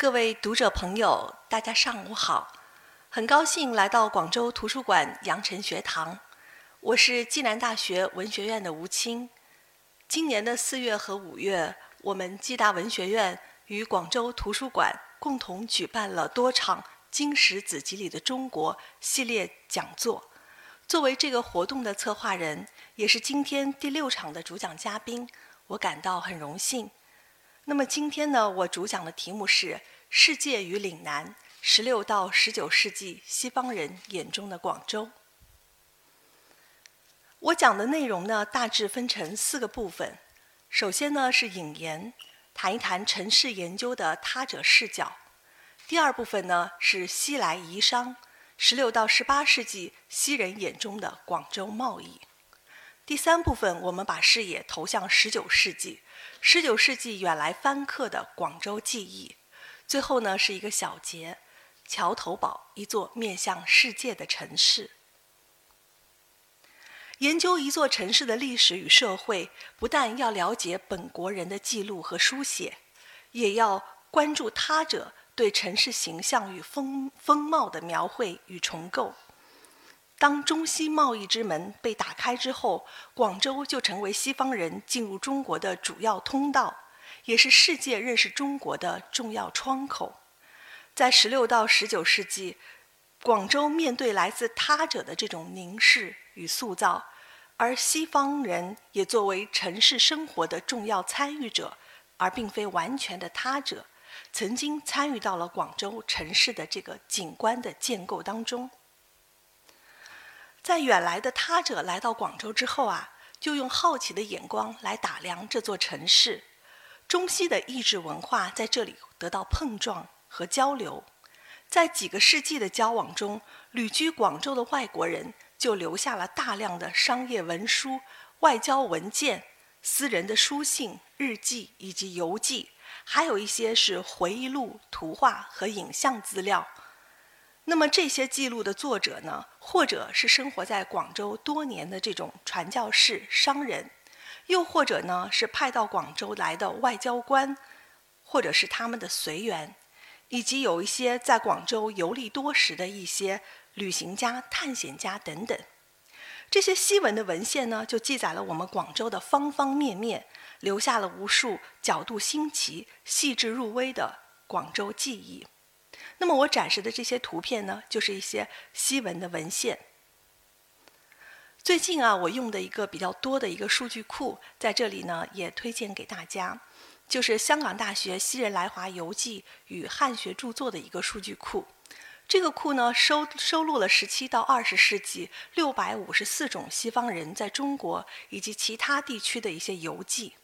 各位读者朋友，大家上午好！很高兴来到广州图书馆羊城学堂，我是暨南大学文学院的吴清。今年的四月和五月，我们暨大文学院与广州图书馆共同举办了多场《经史子集里的中国》系列讲座。作为这个活动的策划人，也是今天第六场的主讲嘉宾，我感到很荣幸。那么今天呢，我主讲的题目是《世界与岭南：十六到十九世纪西方人眼中的广州》。我讲的内容呢，大致分成四个部分。首先呢是引言，谈一谈城市研究的他者视角。第二部分呢是西来夷商，十六到十八世纪西人眼中的广州贸易。第三部分，我们把视野投向十九世纪，十九世纪远来番客的广州记忆。最后呢，是一个小结，桥头堡，一座面向世界的城市。研究一座城市的历史与社会，不但要了解本国人的记录和书写，也要关注他者对城市形象与风风貌的描绘与重构。当中西贸易之门被打开之后，广州就成为西方人进入中国的主要通道，也是世界认识中国的重要窗口。在十六到十九世纪，广州面对来自他者的这种凝视与塑造，而西方人也作为城市生活的重要参与者，而并非完全的他者，曾经参与到了广州城市的这个景观的建构当中。在远来的他者来到广州之后啊，就用好奇的眼光来打量这座城市。中西的意志文化在这里得到碰撞和交流。在几个世纪的交往中，旅居广州的外国人就留下了大量的商业文书、外交文件、私人的书信、日记以及游记，还有一些是回忆录、图画和影像资料。那么这些记录的作者呢，或者是生活在广州多年的这种传教士、商人，又或者呢是派到广州来的外交官，或者是他们的随员，以及有一些在广州游历多时的一些旅行家、探险家等等。这些西文的文献呢，就记载了我们广州的方方面面，留下了无数角度新奇、细致入微的广州记忆。那么我展示的这些图片呢，就是一些西文的文献。最近啊，我用的一个比较多的一个数据库，在这里呢也推荐给大家，就是香港大学西人来华游记与汉学著作的一个数据库。这个库呢收收录了十七到二十世纪六百五十四种西方人在中国以及其他地区的一些游记，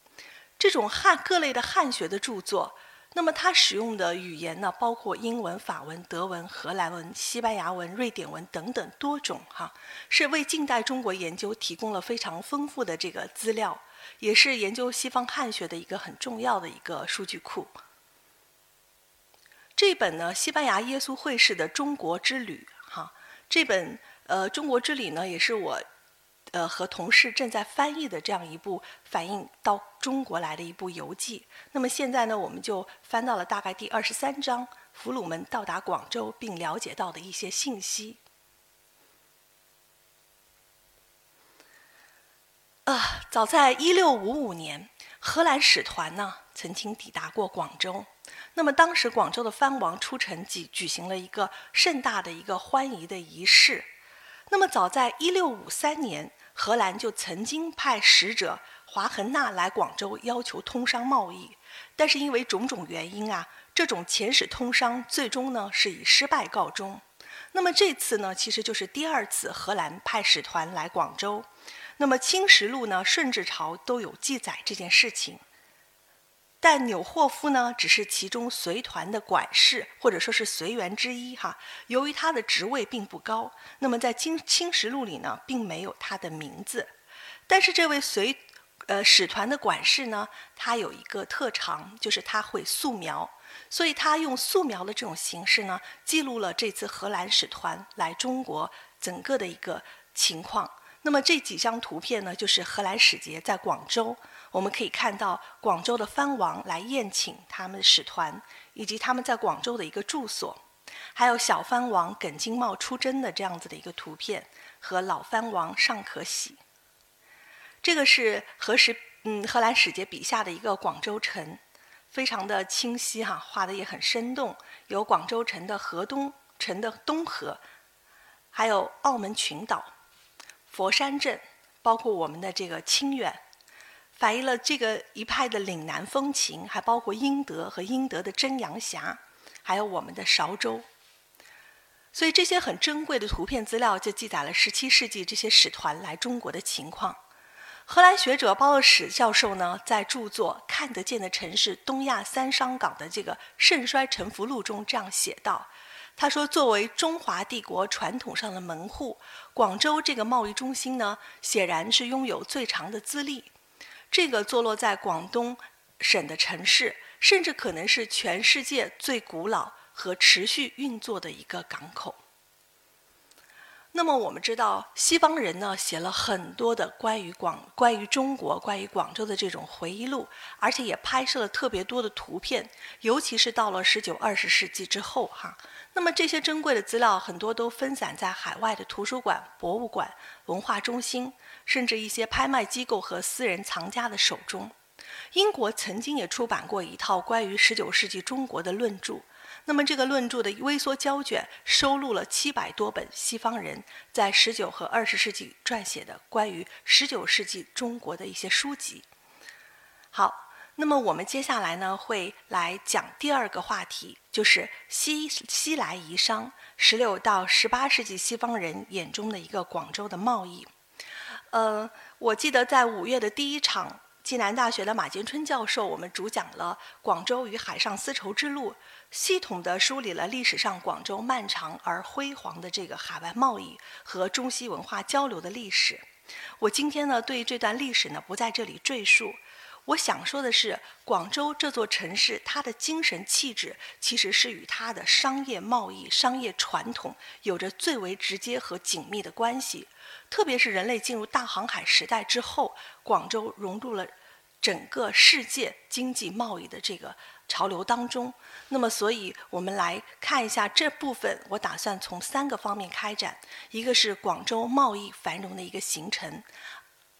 这种汉各类的汉学的著作。那么它使用的语言呢，包括英文、法文、德文、荷兰文、西班牙文、瑞典文等等多种哈，是为近代中国研究提供了非常丰富的这个资料，也是研究西方汉学的一个很重要的一个数据库。这本呢，西班牙耶稣会士的中国之旅哈，这本呃中国之旅呢，也是我。呃，和同事正在翻译的这样一部反映到中国来的一部游记。那么现在呢，我们就翻到了大概第二十三章，俘虏们到达广州并了解到的一些信息。啊，早在一六五五年，荷兰使团呢曾经抵达过广州。那么当时广州的藩王出城举举行了一个盛大的一个欢迎的仪式。那么早在一六五三年。荷兰就曾经派使者华恒纳来广州，要求通商贸易，但是因为种种原因啊，这种遣使通商最终呢是以失败告终。那么这次呢，其实就是第二次荷兰派使团来广州。那么《清实录》呢，《顺治朝》都有记载这件事情。但纽霍夫呢，只是其中随团的管事，或者说是随员之一哈。由于他的职位并不高，那么在《清清实录》里呢，并没有他的名字。但是这位随呃使团的管事呢，他有一个特长，就是他会素描，所以他用素描的这种形式呢，记录了这次荷兰使团来中国整个的一个情况。那么这几张图片呢，就是荷兰使节在广州，我们可以看到广州的藩王来宴请他们的使团，以及他们在广州的一个住所，还有小藩王耿金茂出征的这样子的一个图片，和老藩王尚可喜。这个是何时嗯荷兰使节笔下的一个广州城，非常的清晰哈，画的也很生动，有广州城的河东城的东河，还有澳门群岛。佛山镇，包括我们的这个清远，反映了这个一派的岭南风情，还包括英德和英德的真阳峡，还有我们的韶州。所以这些很珍贵的图片资料，就记载了17世纪这些使团来中国的情况。荷兰学者鲍勒史教授呢，在著作《看得见的城市：东亚三商港的这个盛衰沉浮录》中这样写道。他说：“作为中华帝国传统上的门户，广州这个贸易中心呢，显然是拥有最长的资历。这个坐落在广东省的城市，甚至可能是全世界最古老和持续运作的一个港口。”那么我们知道，西方人呢写了很多的关于广、关于中国、关于广州的这种回忆录，而且也拍摄了特别多的图片，尤其是到了十九、二十世纪之后，哈。那么这些珍贵的资料很多都分散在海外的图书馆、博物馆、文化中心，甚至一些拍卖机构和私人藏家的手中。英国曾经也出版过一套关于十九世纪中国的论著，那么这个论著的微缩胶卷收录了七百多本西方人在十九和二十世纪撰写的关于十九世纪中国的一些书籍。好。那么我们接下来呢，会来讲第二个话题，就是西西来夷商，十六到十八世纪西方人眼中的一个广州的贸易。呃，我记得在五月的第一场，暨南大学的马建春教授，我们主讲了广州与海上丝绸之路，系统的梳理了历史上广州漫长而辉煌的这个海外贸易和中西文化交流的历史。我今天呢，对这段历史呢，不在这里赘述。我想说的是，广州这座城市，它的精神气质其实是与它的商业贸易、商业传统有着最为直接和紧密的关系。特别是人类进入大航海时代之后，广州融入了整个世界经济贸易的这个潮流当中。那么，所以我们来看一下这部分，我打算从三个方面开展：一个是广州贸易繁荣的一个形成。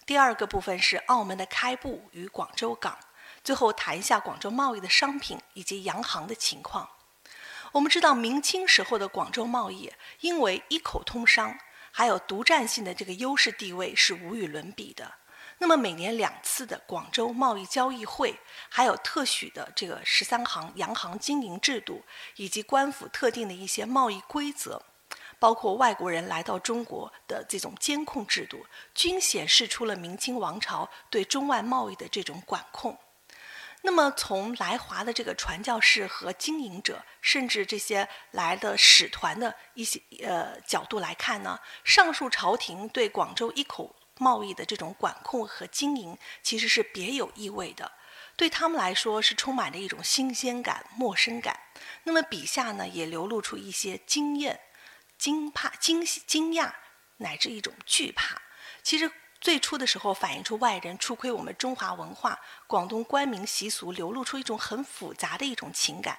第二个部分是澳门的开埠与广州港，最后谈一下广州贸易的商品以及洋行的情况。我们知道明清时候的广州贸易，因为一口通商，还有独占性的这个优势地位是无与伦比的。那么每年两次的广州贸易交易会，还有特许的这个十三行洋行经营制度，以及官府特定的一些贸易规则。包括外国人来到中国的这种监控制度，均显示出了明清王朝对中外贸易的这种管控。那么，从来华的这个传教士和经营者，甚至这些来的使团的一些呃角度来看呢，上述朝廷对广州一口贸易的这种管控和经营，其实是别有意味的。对他们来说，是充满着一种新鲜感、陌生感。那么，笔下呢，也流露出一些惊艳。惊怕、惊喜、惊讶，乃至一种惧怕。其实最初的时候，反映出外人初窥我们中华文化、广东官民习俗，流露出一种很复杂的一种情感。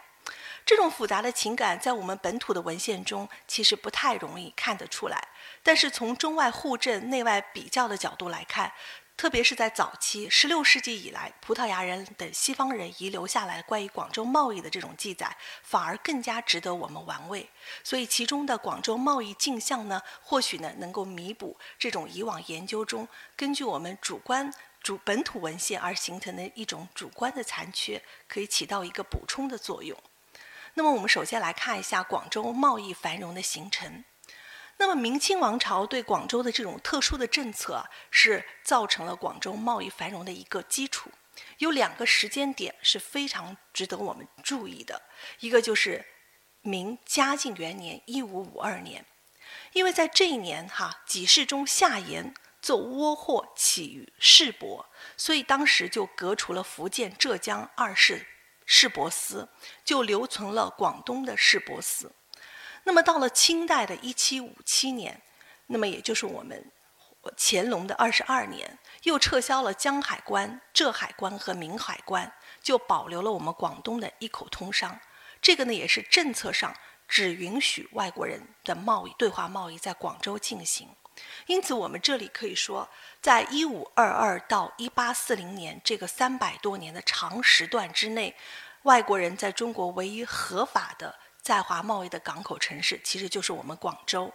这种复杂的情感，在我们本土的文献中，其实不太容易看得出来。但是从中外互证、内外比较的角度来看，特别是在早期，十六世纪以来，葡萄牙人等西方人遗留下来关于广州贸易的这种记载，反而更加值得我们玩味。所以，其中的广州贸易镜像呢，或许呢，能够弥补这种以往研究中根据我们主观主本土文献而形成的一种主观的残缺，可以起到一个补充的作用。那么，我们首先来看一下广州贸易繁荣的形成。那么，明清王朝对广州的这种特殊的政策，是造成了广州贸易繁荣的一个基础。有两个时间点是非常值得我们注意的，一个就是明嘉靖元年（一五五二年），因为在这一年，哈，给事中夏言奏倭祸起于市舶，所以当时就革除了福建、浙江二市市舶司，就留存了广东的市舶司。那么到了清代的一七五七年，那么也就是我们乾隆的二十二年，又撤销了江海关、浙海关和闽海关，就保留了我们广东的一口通商。这个呢，也是政策上只允许外国人的贸易对华贸易在广州进行。因此，我们这里可以说，在一五二二到一八四零年这个三百多年的长时段之内，外国人在中国唯一合法的在华贸易的港口城市，其实就是我们广州。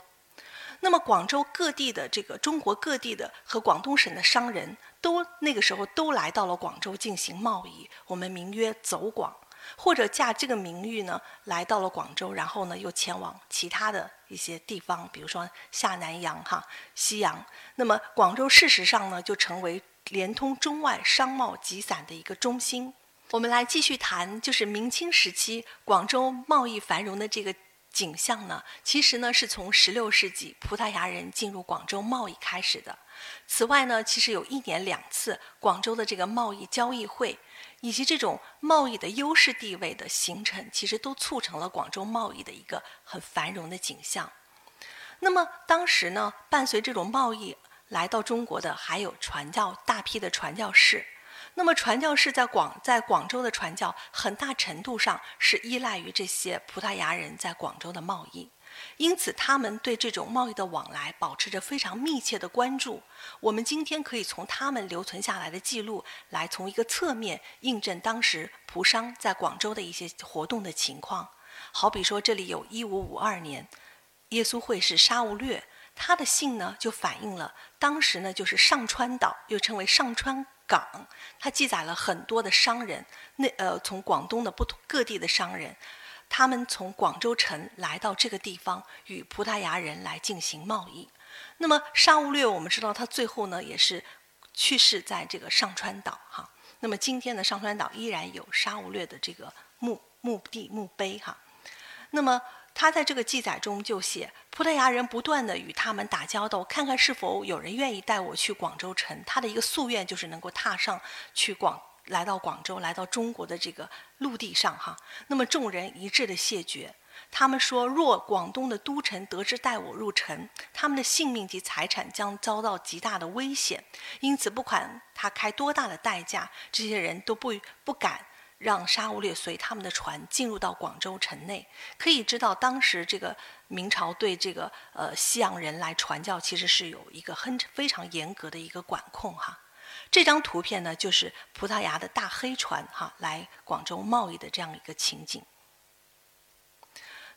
那么，广州各地的这个中国各地的和广东省的商人都那个时候都来到了广州进行贸易，我们名曰走广，或者驾这个名誉呢来到了广州，然后呢又前往其他的一些地方，比如说下南洋、哈西洋。那么，广州事实上呢就成为连通中外商贸集散的一个中心。我们来继续谈，就是明清时期广州贸易繁荣的这个。景象呢，其实呢是从16世纪葡萄牙人进入广州贸易开始的。此外呢，其实有一年两次广州的这个贸易交易会，以及这种贸易的优势地位的形成，其实都促成了广州贸易的一个很繁荣的景象。那么当时呢，伴随这种贸易来到中国的，还有传教大批的传教士。那么传教士在广在广州的传教，很大程度上是依赖于这些葡萄牙人在广州的贸易，因此他们对这种贸易的往来保持着非常密切的关注。我们今天可以从他们留存下来的记录来从一个侧面印证当时葡商在广州的一些活动的情况。好比说，这里有一五五二年，耶稣会士沙勿略，他的信呢就反映了当时呢就是上川岛，又称为上川。港，它记载了很多的商人，那呃，从广东的不同各地的商人，他们从广州城来到这个地方，与葡萄牙人来进行贸易。那么沙勿略，我们知道他最后呢也是去世在这个上川岛哈。那么今天的上川岛依然有沙勿略的这个墓墓地墓碑哈。那么。他在这个记载中就写，葡萄牙人不断的与他们打交道，看看是否有人愿意带我去广州城。他的一个夙愿就是能够踏上去广，来到广州，来到中国的这个陆地上哈。那么众人一致的谢绝，他们说，若广东的都城得知带我入城，他们的性命及财产将遭到极大的危险，因此不管他开多大的代价，这些人都不不敢。让沙勿略随他们的船进入到广州城内，可以知道当时这个明朝对这个呃西洋人来传教，其实是有一个很非常严格的一个管控哈。这张图片呢，就是葡萄牙的大黑船哈来广州贸易的这样一个情景。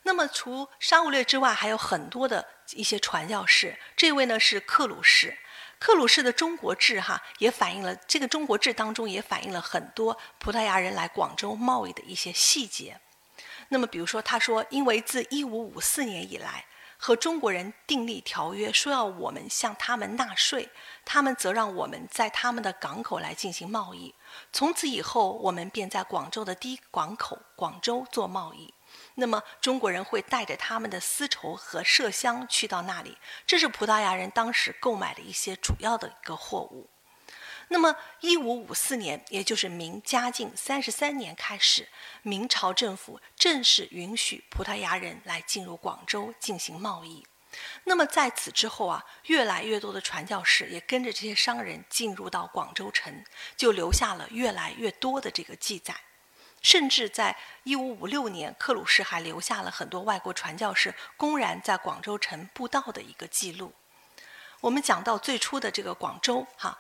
那么除沙勿略之外，还有很多的一些传教士。这位呢是克鲁士。克鲁士的《中国志》哈也反映了这个《中国志》当中也反映了很多葡萄牙人来广州贸易的一些细节。那么，比如说，他说，因为自一五五四年以来，和中国人订立条约，说要我们向他们纳税，他们则让我们在他们的港口来进行贸易。从此以后，我们便在广州的第一港口广州做贸易。那么中国人会带着他们的丝绸和麝香去到那里，这是葡萄牙人当时购买的一些主要的一个货物。那么一五五四年，也就是明嘉靖三十三年开始，明朝政府正式允许葡萄牙人来进入广州进行贸易。那么在此之后啊，越来越多的传教士也跟着这些商人进入到广州城，就留下了越来越多的这个记载。甚至在1556年，克鲁士还留下了很多外国传教士公然在广州城布道的一个记录。我们讲到最初的这个广州，哈，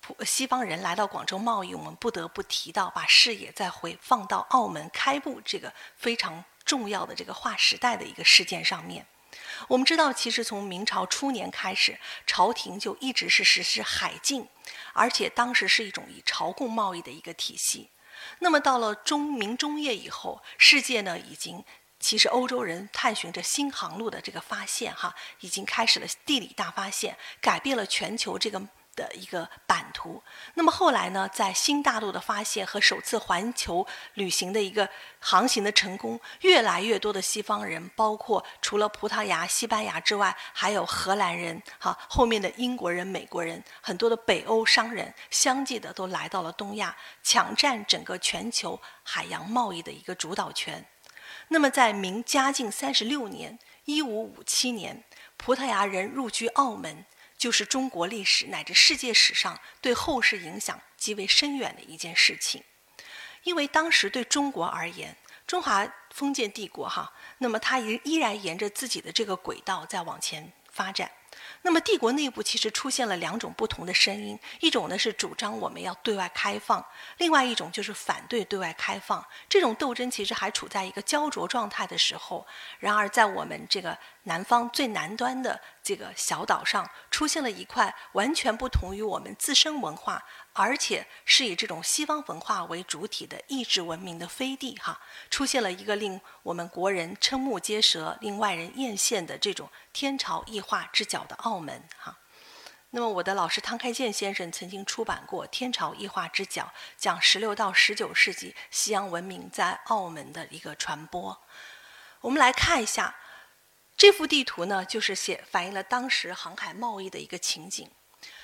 普西方人来到广州贸易，我们不得不提到把视野再回放到澳门开埠这个非常重要的这个划时代的一个事件上面。我们知道，其实从明朝初年开始，朝廷就一直是实施海禁，而且当时是一种以朝贡贸易的一个体系。那么到了中明中叶以后，世界呢已经，其实欧洲人探寻着新航路的这个发现，哈，已经开始了地理大发现，改变了全球这个。的一个版图。那么后来呢，在新大陆的发现和首次环球旅行的一个航行的成功，越来越多的西方人，包括除了葡萄牙、西班牙之外，还有荷兰人，哈，后面的英国人、美国人，很多的北欧商人，相继的都来到了东亚，抢占整个全球海洋贸易的一个主导权。那么在明嘉靖三十六年（一五五七年），葡萄牙人入居澳门。就是中国历史乃至世界史上对后世影响极为深远的一件事情。因为当时对中国而言，中华封建帝国哈，那么它依依然沿着自己的这个轨道在往前发展。那么帝国内部其实出现了两种不同的声音，一种呢是主张我们要对外开放，另外一种就是反对对外开放。这种斗争其实还处在一个焦灼状态的时候。然而在我们这个南方最南端的这个小岛上，出现了一块完全不同于我们自身文化。而且是以这种西方文化为主体的意志文明的飞地，哈，出现了一个令我们国人瞠目结舌、令外人艳羡的这种天朝异化之角的澳门，哈。那么我的老师汤开健先生曾经出版过《天朝异化之角》，讲十六到十九世纪西洋文明在澳门的一个传播。我们来看一下这幅地图呢，就是写反映了当时航海贸易的一个情景。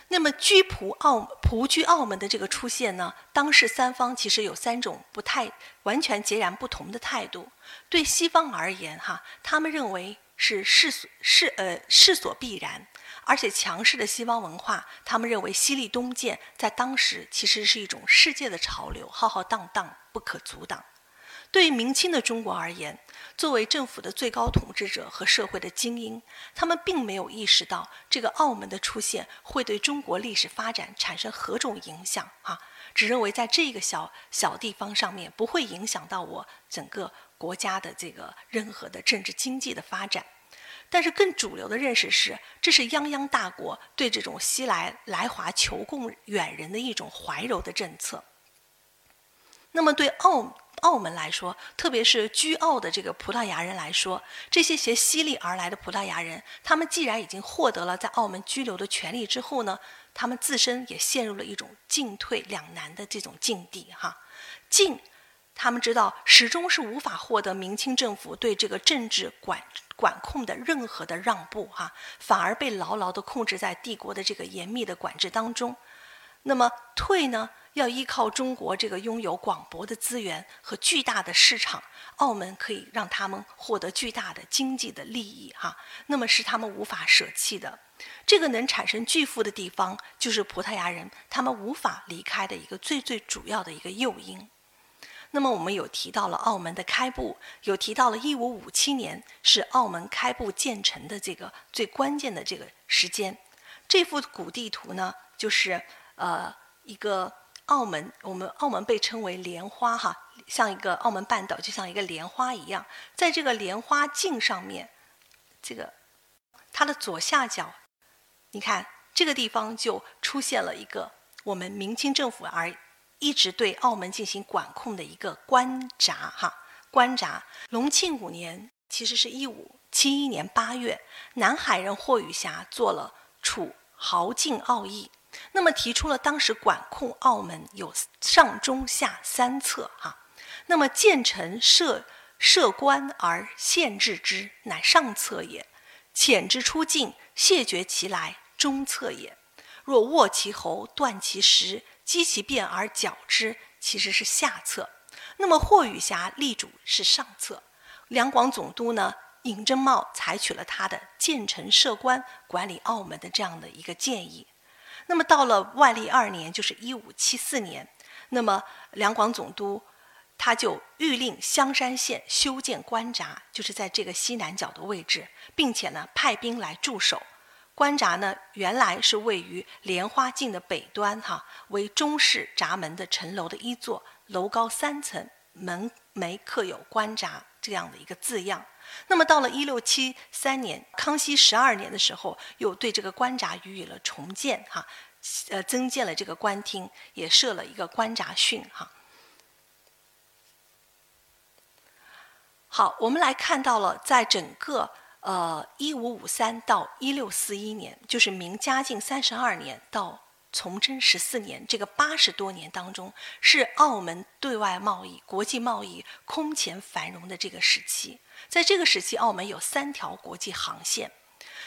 那么居葡澳葡居澳门的这个出现呢，当时三方其实有三种不太完全截然不同的态度。对西方而言，哈，他们认为是势所势呃势所必然，而且强势的西方文化，他们认为西历东渐在当时其实是一种世界的潮流，浩浩荡荡不可阻挡。对于明清的中国而言，作为政府的最高统治者和社会的精英，他们并没有意识到这个澳门的出现会对中国历史发展产生何种影响啊！只认为在这个小小地方上面不会影响到我整个国家的这个任何的政治经济的发展。但是更主流的认识是，这是泱泱大国对这种西来来华求贡远人的一种怀柔的政策。那么对澳。澳门来说，特别是居澳的这个葡萄牙人来说，这些携西历而来的葡萄牙人，他们既然已经获得了在澳门居留的权利之后呢，他们自身也陷入了一种进退两难的这种境地哈。进，他们知道始终是无法获得明清政府对这个政治管管控的任何的让步哈，反而被牢牢地控制在帝国的这个严密的管制当中。那么退呢？要依靠中国这个拥有广博的资源和巨大的市场，澳门可以让他们获得巨大的经济的利益，哈，那么是他们无法舍弃的。这个能产生巨富的地方，就是葡萄牙人他们无法离开的一个最最主要的一个诱因。那么我们有提到了澳门的开埠，有提到了一五五七年是澳门开埠建成的这个最关键的这个时间。这幅古地图呢，就是呃一个。澳门，我们澳门被称为莲花哈，像一个澳门半岛就像一个莲花一样，在这个莲花镜上面，这个它的左下角，你看这个地方就出现了一个我们明清政府而一直对澳门进行管控的一个关闸哈，关闸。隆庆五年，其实是一五七一年八月，南海人霍雨霞做了楚豪进澳义。那么提出了当时管控澳门有上中下三策哈，那么建成设设关而限制之，乃上策也；遣之出境，谢绝其来，中策也。若握其喉，断其食，击其变而剿之，其实是下策。那么霍雨霞立主是上策，两广总督呢尹正茂采取了他的建成设关管理澳门的这样的一个建议。那么到了万历二年，就是一五七四年，那么两广总督他就谕令香山县修建关闸，就是在这个西南角的位置，并且呢派兵来驻守。关闸呢原来是位于莲花镜的北端，哈，为中式闸门的城楼的一座，楼高三层，门楣刻有“关闸”这样的一个字样。那么到了一六七三年，康熙十二年的时候，又对这个关闸予以了重建，哈，呃，增建了这个官厅，也设了一个关闸训，哈。好，我们来看到了，在整个呃一五五三到一六四一年，就是明嘉靖三十二年到。崇祯十四年，这个八十多年当中，是澳门对外贸易、国际贸易空前繁荣的这个时期。在这个时期，澳门有三条国际航线。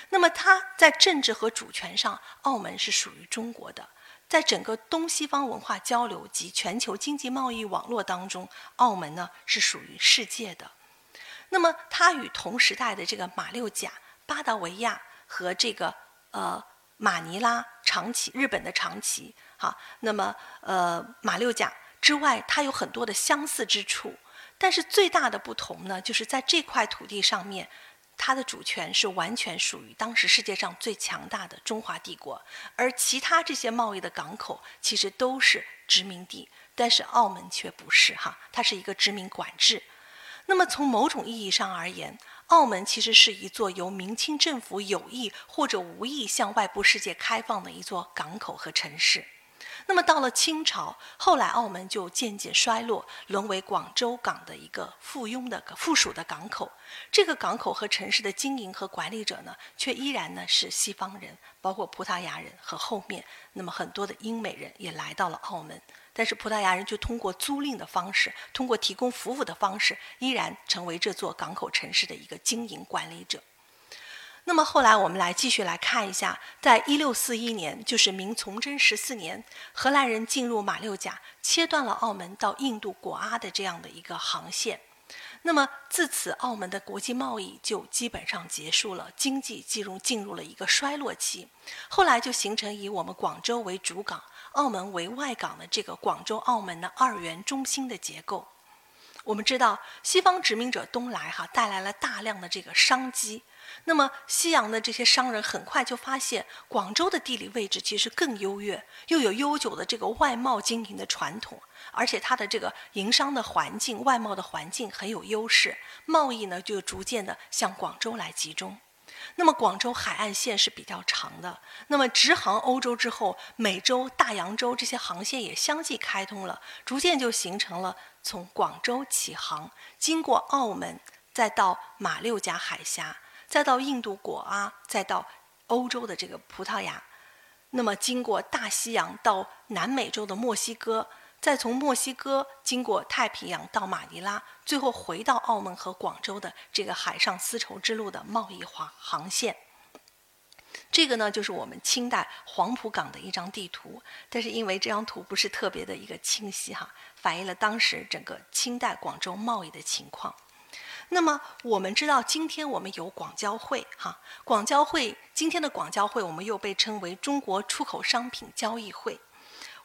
那么，它在政治和主权上，澳门是属于中国的。在整个东西方文化交流及全球经济贸易网络当中，澳门呢是属于世界的。那么，它与同时代的这个马六甲、巴达维亚和这个呃。马尼拉、长崎，日本的长崎，哈，那么呃马六甲之外，它有很多的相似之处，但是最大的不同呢，就是在这块土地上面，它的主权是完全属于当时世界上最强大的中华帝国，而其他这些贸易的港口其实都是殖民地，但是澳门却不是哈，它是一个殖民管制。那么从某种意义上而言，澳门其实是一座由明清政府有意或者无意向外部世界开放的一座港口和城市。那么到了清朝，后来澳门就渐渐衰落，沦为广州港的一个附庸的附属的港口。这个港口和城市的经营和管理者呢，却依然呢是西方人，包括葡萄牙人和后面那么很多的英美人也来到了澳门。但是葡萄牙人就通过租赁的方式，通过提供服务的方式，依然成为这座港口城市的一个经营管理者。那么后来我们来继续来看一下，在一六四一年，就是明崇祯十四年，荷兰人进入马六甲，切断了澳门到印度果阿的这样的一个航线。那么自此，澳门的国际贸易就基本上结束了，经济进入进入了一个衰落期。后来就形成以我们广州为主港。澳门为外港的这个广州、澳门的二元中心的结构，我们知道西方殖民者东来哈，带来了大量的这个商机。那么西洋的这些商人很快就发现，广州的地理位置其实更优越，又有悠久的这个外贸经营的传统，而且它的这个营商的环境、外贸的环境很有优势，贸易呢就逐渐的向广州来集中。那么广州海岸线是比较长的，那么直航欧洲之后，美洲、大洋洲这些航线也相继开通了，逐渐就形成了从广州起航，经过澳门，再到马六甲海峡，再到印度果阿，再到欧洲的这个葡萄牙，那么经过大西洋到南美洲的墨西哥。再从墨西哥经过太平洋到马尼拉，最后回到澳门和广州的这个海上丝绸之路的贸易航航线。这个呢，就是我们清代黄埔港的一张地图，但是因为这张图不是特别的一个清晰哈，反映了当时整个清代广州贸易的情况。那么我们知道，今天我们有广交会哈，广交会今天的广交会，我们又被称为中国出口商品交易会。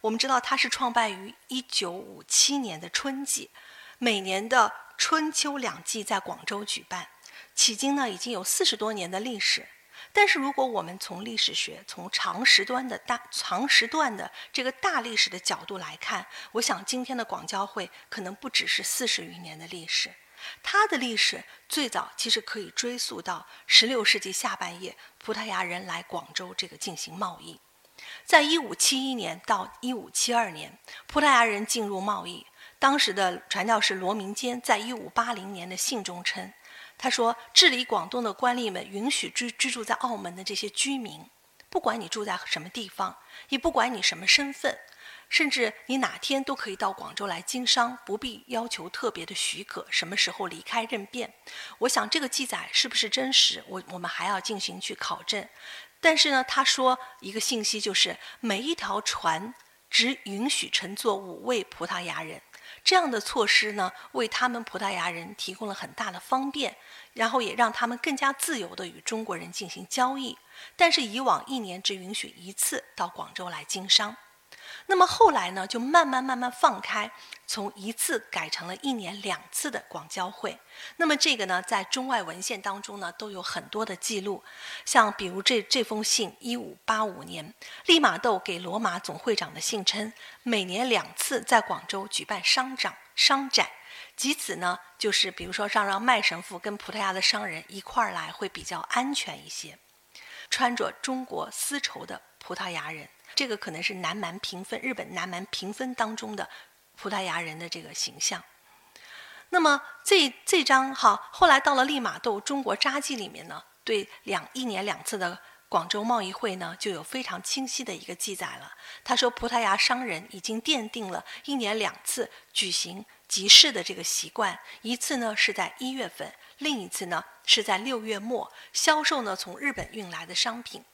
我们知道它是创办于一九五七年的春季，每年的春秋两季在广州举办，迄今呢已经有四十多年的历史。但是如果我们从历史学、从长时段的大长时段的这个大历史的角度来看，我想今天的广交会可能不只是四十余年的历史，它的历史最早其实可以追溯到十六世纪下半叶，葡萄牙人来广州这个进行贸易。在一五七一年到一五七二年，葡萄牙人进入贸易。当时的传教士罗明坚在一五八零年的信中称：“他说，治理广东的官吏们允许居居住在澳门的这些居民，不管你住在什么地方，也不管你什么身份，甚至你哪天都可以到广州来经商，不必要求特别的许可，什么时候离开任便。我想这个记载是不是真实，我我们还要进行去考证。”但是呢，他说一个信息就是，每一条船只允许乘坐五位葡萄牙人。这样的措施呢，为他们葡萄牙人提供了很大的方便，然后也让他们更加自由地与中国人进行交易。但是以往一年只允许一次到广州来经商。那么后来呢，就慢慢慢慢放开，从一次改成了一年两次的广交会。那么这个呢，在中外文献当中呢，都有很多的记录。像比如这这封信，一五八五年，利玛窦给罗马总会长的信称，每年两次在广州举办商展商展，即此呢，就是比如说让让麦神父跟葡萄牙的商人一块儿来，会比较安全一些。穿着中国丝绸的葡萄牙人。这个可能是南蛮平分日本南蛮平分当中的葡萄牙人的这个形象。那么这这张哈后来到了利玛窦《中国札记》里面呢，对两一年两次的广州贸易会呢，就有非常清晰的一个记载了。他说，葡萄牙商人已经奠定了一年两次举行集市的这个习惯，一次呢是在一月份，另一次呢是在六月末，销售呢从日本运来的商品。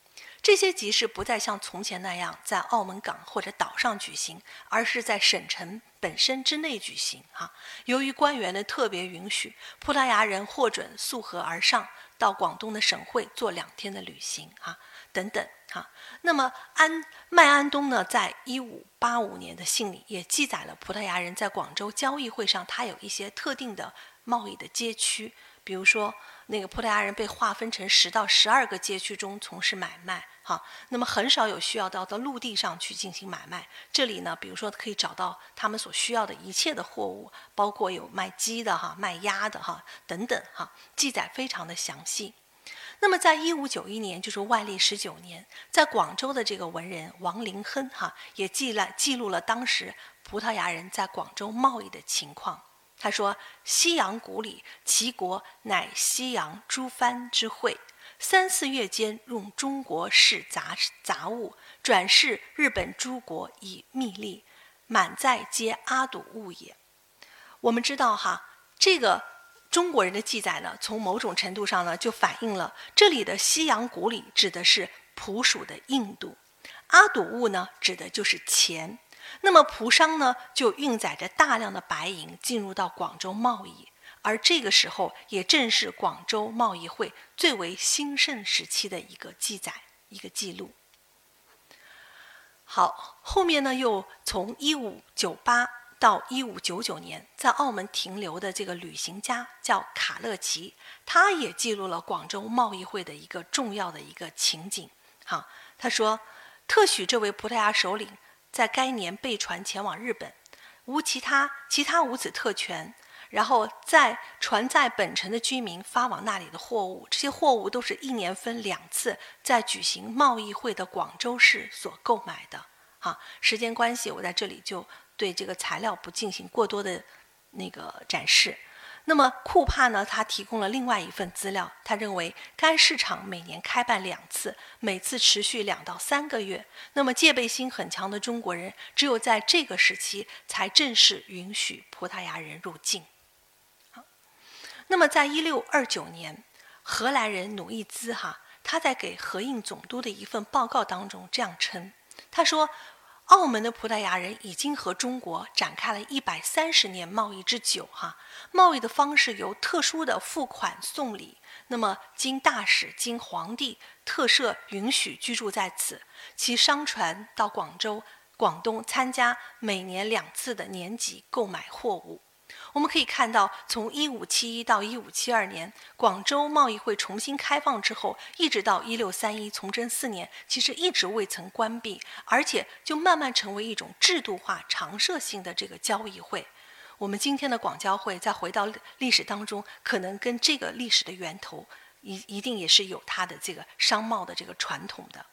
这些集市不再像从前那样在澳门港或者岛上举行，而是在省城本身之内举行。哈，由于官员的特别允许，葡萄牙人获准溯河而上，到广东的省会做两天的旅行。哈，等等哈。那么安麦安东呢，在一五八五年的信里也记载了葡萄牙人在广州交易会上，他有一些特定的贸易的街区，比如说那个葡萄牙人被划分成十到十二个街区中从事买卖。哈，那么很少有需要到到陆地上去进行买卖。这里呢，比如说可以找到他们所需要的一切的货物，包括有卖鸡的哈、卖鸭的哈等等哈，记载非常的详细。那么在一五九一年，就是万历十九年，在广州的这个文人王林亨哈也记了记录了当时葡萄牙人在广州贸易的情况。他说：“西洋谷里，齐国乃西洋诸藩之会。”三四月间，用中国式杂杂物，转世日本诸国以密利，满载皆阿堵物也。我们知道哈，这个中国人的记载呢，从某种程度上呢，就反映了这里的西洋古里指的是葡属的印度，阿堵物呢，指的就是钱。那么葡商呢，就运载着大量的白银进入到广州贸易。而这个时候，也正是广州贸易会最为兴盛时期的一个记载、一个记录。好，后面呢，又从一五九八到一五九九年，在澳门停留的这个旅行家叫卡勒奇，他也记录了广州贸易会的一个重要的一个情景。好，他说，特许这位葡萄牙首领在该年被传前往日本，无其他，其他无此特权。然后再传在本城的居民发往那里的货物，这些货物都是一年分两次在举行贸易会的广州市所购买的。好，时间关系，我在这里就对这个材料不进行过多的那个展示。那么库帕呢，他提供了另外一份资料，他认为该市场每年开办两次，每次持续两到三个月。那么戒备心很强的中国人，只有在这个时期才正式允许葡萄牙人入境。好那么，在一六二九年，荷兰人努伊兹哈他在给河印总督的一份报告当中这样称：他说，澳门的葡萄牙人已经和中国展开了一百三十年贸易之久哈。贸易的方式由特殊的付款送礼，那么经大使、经皇帝特赦允许居住在此，其商船到广州、广东参加每年两次的年级购买货物。我们可以看到，从一五七一到一五七二年，广州贸易会重新开放之后，一直到一六三一崇祯四年，其实一直未曾关闭，而且就慢慢成为一种制度化、常设性的这个交易会。我们今天的广交会，再回到历史当中，可能跟这个历史的源头一一定也是有它的这个商贸的这个传统的。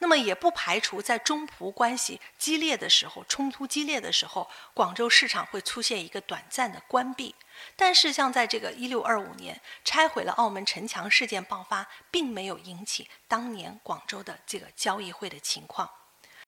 那么也不排除在中葡关系激烈的时候，冲突激烈的时候，广州市场会出现一个短暂的关闭。但是像在这个一六二五年拆毁了澳门城墙事件爆发，并没有引起当年广州的这个交易会的情况。